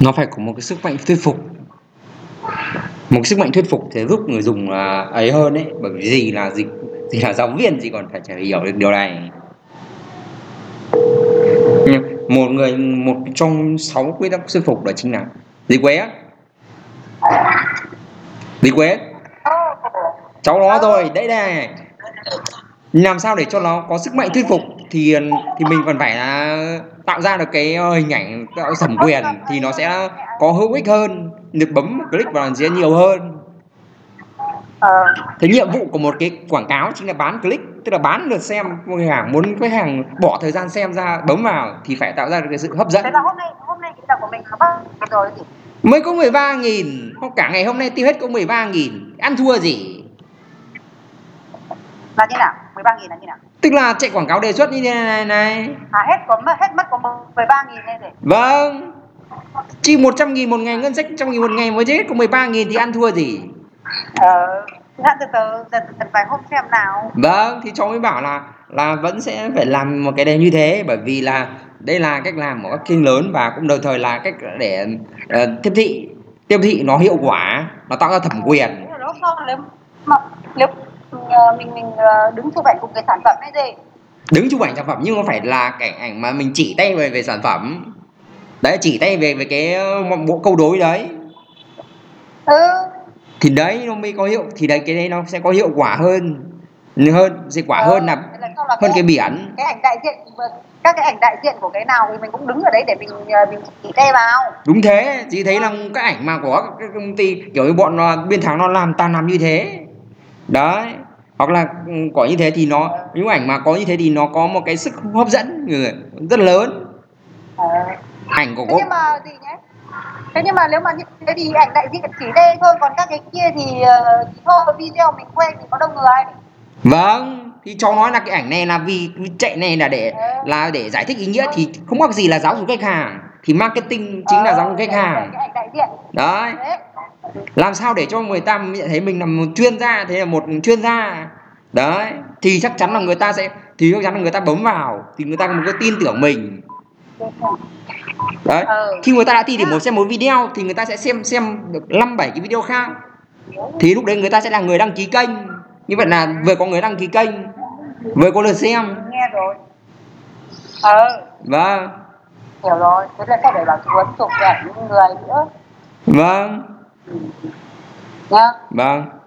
nó phải có một cái sức mạnh thuyết phục. Một cái sức mạnh thuyết phục thì giúp người dùng là ấy hơn đấy bởi vì gì là gì gì là giáo viên gì còn phải chả hiểu được điều này. Một người, một trong sáu quy tắc thuyết phục đó chính là gì quế gì quế. Cháu nó rồi đấy này. Làm sao để cho nó có sức mạnh thuyết phục? Thì thì mình còn phải là tạo ra được cái hình ảnh tạo thẩm quyền thì nó sẽ có hữu ích hơn được bấm click vào sẽ nhiều hơn. Ờ. cái nhiệm vụ của một cái quảng cáo chính là bán click tức là bán lượt xem. Khách hàng muốn khách hàng bỏ thời gian xem ra bấm vào thì phải tạo ra được cái sự hấp dẫn. Thế là hôm nay hôm nay cái tập của mình nó bắt rồi gì mới có 13 nghìn cả ngày hôm nay tiêu hết có 13 nghìn. Ăn thua gì? Là như nào 13 nghìn là như nào? Tức là chạy quảng cáo đề xuất như thế này này à hết có hết mất có 13 nghìn đây rồi vâng. Chi 100 nghìn một ngày ngân sách 100 nghìn một ngày mới chết có 13 nghìn thì ăn thua gì? Ờ Dạ, từ từ từ từ vài hôm xem nào. Vâng thì cháu mới bảo là là vẫn sẽ phải làm một cái đề như thế bởi vì là đây là cách làm của các kênh lớn và cũng đồng thời là cách để uh, tiếp thị. Tiếp thị nó hiệu quả nó tạo ra thẩm quyền. Nếu mà nếu mình mình ờ, đứng chụp ảnh cùng cái sản phẩm hay gì? Đứng chụp ảnh sản phẩm nhưng mà phải là cảnh ảnh mà mình chỉ tay về về sản phẩm. Đấy chỉ tay về về cái ờ, bộ câu đối đấy. Ừ. Thì đấy nó mới có hiệu thì đấy cái đấy nó sẽ có hiệu quả hơn. Hơn sẽ quả Ờ, hơn là là hơn cái biển. cái ảnh đại diện các cái ảnh đại diện của cái nào thì mình cũng đứng ở đấy để mình ờ, mình chỉ tay vào. Đúng thế chị thấy là các ảnh mà của các công ty kiểu như bọn biên thắng nó làm ta làm như thế. Đấy hoặc là ừ, có như thế thì nó những ảnh mà có như thế thì nó có một cái sức hấp dẫn người rất lớn. Ờ. ảnh của thế có nhưng mà gì nhé thế nhưng mà nếu mà như thế thì ảnh đại diện chỉ đây thôi còn các cái kia thì ờ, thì thôi video mình quay thì có đông người vâng thì cháu nói là cái ảnh này là vì chạy này là để là để giải thích ý nghĩa thì không có gì là giáo dục khách hàng thì marketing chính là Ờ, giáo dục khách hàng. đấy làm sao để cho người ta nhận thấy mình là một chuyên gia thế là một chuyên gia? Đấy thì chắc chắn là người ta sẽ thì chắc chắn là người ta bấm vào thì người ta mới có tin tưởng mình. Đấy Ừ. khi người ta đã tin tưởng một xem một video thì người ta sẽ xem xem được năm bảy cái video khác. Thì lúc đấy người ta sẽ là người đăng ký kênh. Như vậy là vừa có người đăng ký kênh vừa có lượt xem. Nghe rồi. Ờ vâng. Hiểu rồi. Thế là sẽ để bảo chú ấn ảnh những người nữa. Vâng nhá vâng